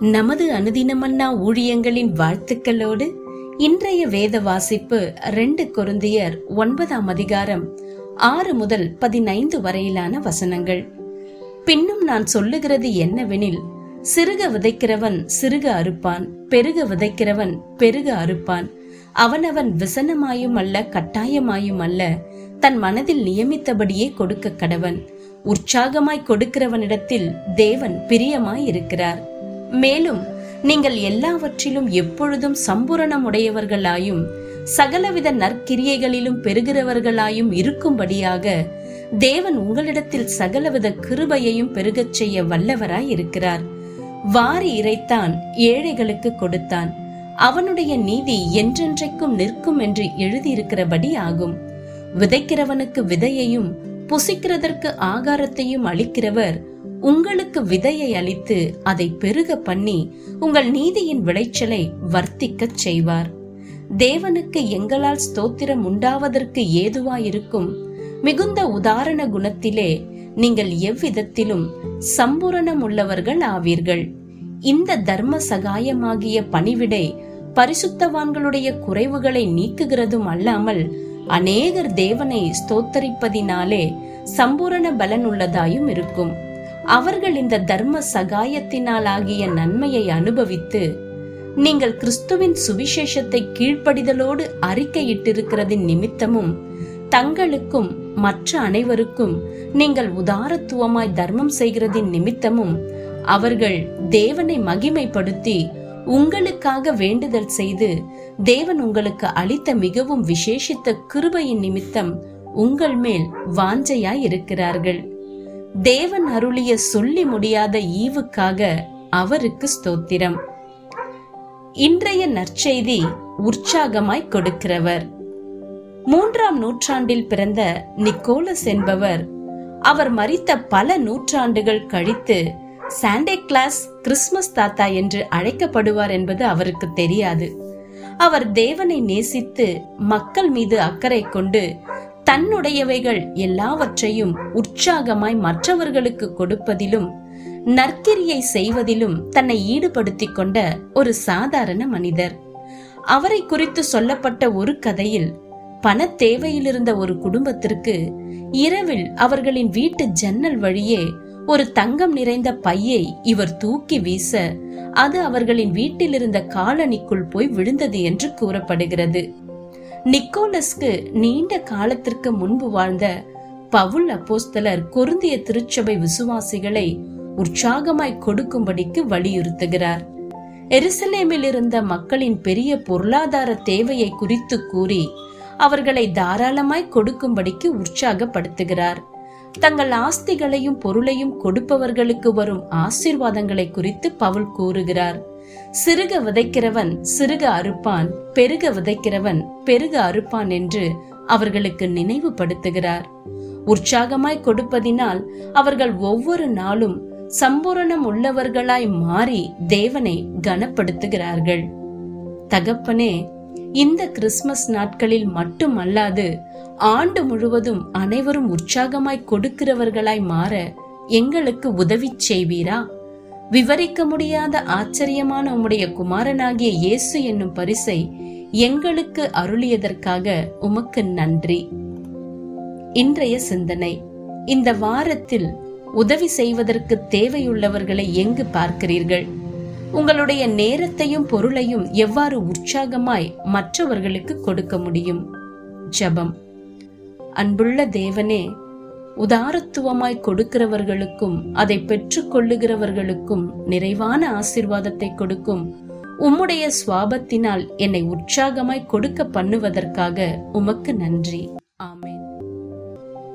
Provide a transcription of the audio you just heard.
நமது அனுதினமன்னா ஊழியங்களின் வாழ்த்துக்களோடு இன்றைய வேத வாசிப்பு ரெண்டு கொருந்தியர் ஒன்பதாம் அதிகாரம் ஆறு முதல் பதினைந்து வரையிலான வசனங்கள். பின்னும் நான் சொல்லுகிறது என்னவெனில் சிறுக விதைக்கிறவன் சிறுக அறுப்பான் பெருக விதைக்கிறவன் பெருக அறுப்பான். அவனவன் விசனமாயும் அல்ல கட்டாயமாயும் அல்ல. தன் மனதில் நியமித்தபடியே கொடுக்க கடவன். உற்சாகமாய் கொடுக்கிறவனிடத்தில் தேவன் பிரியமாய் இருக்கிறார். மேலும் நீங்கள் எல்லாவற்றிலும் எப்பொழுதும் சம்பூரணம் உடையவர்களாயும் சகலவித நற்கிரியைகளிலும் பெருகிறவர்களாயும் இருக்கும்படியாக தேவன் உங்களிடத்தில் சகலவித கிருபையையும் பெருகச் செய்ய வல்லவராய் இருக்கிறார் வாரி இறைத்தான் ஏழைகளுக்கு கொடுத்தான். அவனுடைய நீதி என்றென்றைக்கும் நிற்கும் என்று எழுதியிருக்கிறபடி ஆகும். விதைக்கிறவனுக்கு விதையையும் புசிக்கிறதற்கு ஆகாரத்தையும் அளிக்கிறவர் உங்களுக்கு விதையை அளித்து அதை பெருக பண்ணி உங்கள் நீதியின் விளைச்சலை வர்த்திக்கச் செய்வார். தேவனுக்கு எங்களால் ஸ்தோத்திரம் உண்டாவதற்கு ஏதுவாயிருக்கும் மிகுந்த உதாரண குணத்திலே நீங்கள் எவ்விதத்திலும் சம்பூரணம் உள்ளவர்கள் ஆவீர்கள். இந்த தர்ம சகாயமாகிய பணிவிடை பரிசுத்தவான்களுடைய குறைவுகளை நீக்குகிறதும் அல்லாமல் அநேகர் தேவனை ஸ்தோத்தரிப்பதினாலே சம்பூரண பலன் உள்ளதாயும் இருக்கும். அவர்கள் இந்த தர்ம சகாயத்தினால் ஆகிய நன்மையை அனுபவித்து நீங்கள் கிறிஸ்துவின் சுவிசேஷத்தை கீழ்ப்படிதலோடு அறிக்கையிட்டிருக்கிறதின் நிமித்தமும் தங்களுக்கும் மற்ற அனைவருக்கும் நீங்கள் உதாரத்துவமாய் தர்மம் செய்கிறதின் நிமித்தமும் அவர்கள் தேவனை மகிமைப்படுத்தி உங்களுக்காக வேண்டுதல் செய்து தேவன் உங்களுக்கு அளித்த மிகவும் விசேஷித்த கிருபையின் நிமித்தம் உங்கள் மேல் வாஞ்சையாய் இருக்கிறார்கள் தேவன் அருளிய சொல்லி முடியாத ஈவுக்காக அவருக்கு ஸ்தோத்திரம். இன்றைய நற்செய்தி உற்சாகமாய் கொடுக்கிறவர். மூன்றாம் நூற்றாண்டில் பிறந்த நிக்கோலஸ் என்பவர் அவர் மறித்த பல நூற்றாண்டுகள் கழித்து சாண்டே கிளாஸ் கிறிஸ்துமஸ் தாத்தா என்று அழைக்கப்படுவார் என்பது அவருக்கு தெரியாது. அவர் தேவனை நேசித்து மக்கள் மீது அக்கறை கொண்டு தன்னுடையவைகள் எல்லாவற்றையும் உற்சாகமாய் மற்றவர்களுக்கு கொடுப்பதிலும் நற்கிரியை செய்வதிலும் தன்னை ஈடுபடுத்திக் கொண்ட ஒரு சாதாரண மனிதர். அவரை குறித்து சொல்லப்பட்ட ஒரு கதையில் பண தேவையிலிருந்த ஒரு குடும்பத்திற்கு இரவில் அவர்களின் வீட்டு ஜன்னல் வழியே ஒரு தங்கம் நிறைந்த பையை இவர் தூக்கி வீச அது அவர்களின் வீட்டில் இருந்த காலனிக்குள் போய் விழுந்தது என்று கூறப்படுகிறது. நிக்கோலஸ்க்கு நீண்ட காலத்திற்கு முன்பு வாழ்ந்த பவுல் அப்போஸ்தலர் கொருந்திய திருச்சபை விசுவாசிகளை உற்சாகமாய் கொடுக்கும்படிக்கு வலியுறுத்துகிறார். எருசலேமில் இருந்த மக்களின் பெரிய பொருளாதார தேவையை குறித்து கூறி அவர்களை தாராளமாய் கொடுக்கும்படிக்கு உற்சாகப்படுத்துகிறார். தங்கள் ஆஸ்திகளையும் பொருளையும் கொடுப்பவர்களுக்கு வரும் ஆசீர்வாதங்களை குறித்து பவுல் கூறுகிறார். சிறுக விதைக்கிறவன் சிறுக அறுப்பான் பெருக விதைக்கிறவன் பெருக அறுப்பான் என்று அவர்களுக்கு நினைவுபடுத்துகிறார். உற்சாகமாய் கொடுப்பதினால் அவர்கள் ஒவ்வொரு நாளும் சம்பூரணம் உள்ளவர்களாய் மாறி தேவனை கனப்படுத்துகிறார்கள். தகப்பனே இந்த கிறிஸ்துமஸ் நாட்களில் மட்டுமல்லாது ஆண்டு முழுவதும் அனைவரும் உற்சாகமாய் கொடுக்கிறவர்களாய் மாற எங்களுக்கு உதவி செய்வீரா? விவரிக்க முடியாத ஆச்சரியமான உம்முடைய குமாரனாகிய இயேசு என்னும் பரிசை எங்களுக்கு அருளியதற்காக உமக்கு நன்றி. இன்றைய சிந்தனை. இந்த வாரத்தில் உதவி செய்வதற்கு தேவையுள்ளவர்களை எங்கு பார்க்கிறீர்கள்? உங்களுடைய நேரத்தையும் பொருளையும் எவ்வாறு உற்சாகமாய் மற்றவர்களுக்கு கொடுக்க முடியும்? ஜபம். அன்புள்ள தேவனே உதாரத்துவமாய் கொடுக்கிறவர்களுக்கும் அதை பெற்றுக் கொள்ளுகிறவர்களுக்கும் நிறைவான ஆசிர்வாதத்தை கொடுக்கும். உம்முடைய சுவாபத்தினால் என்னை உற்சாகமாய் கொடுக்க பண்ணுவதற்காக உமக்கு நன்றி. ஆமே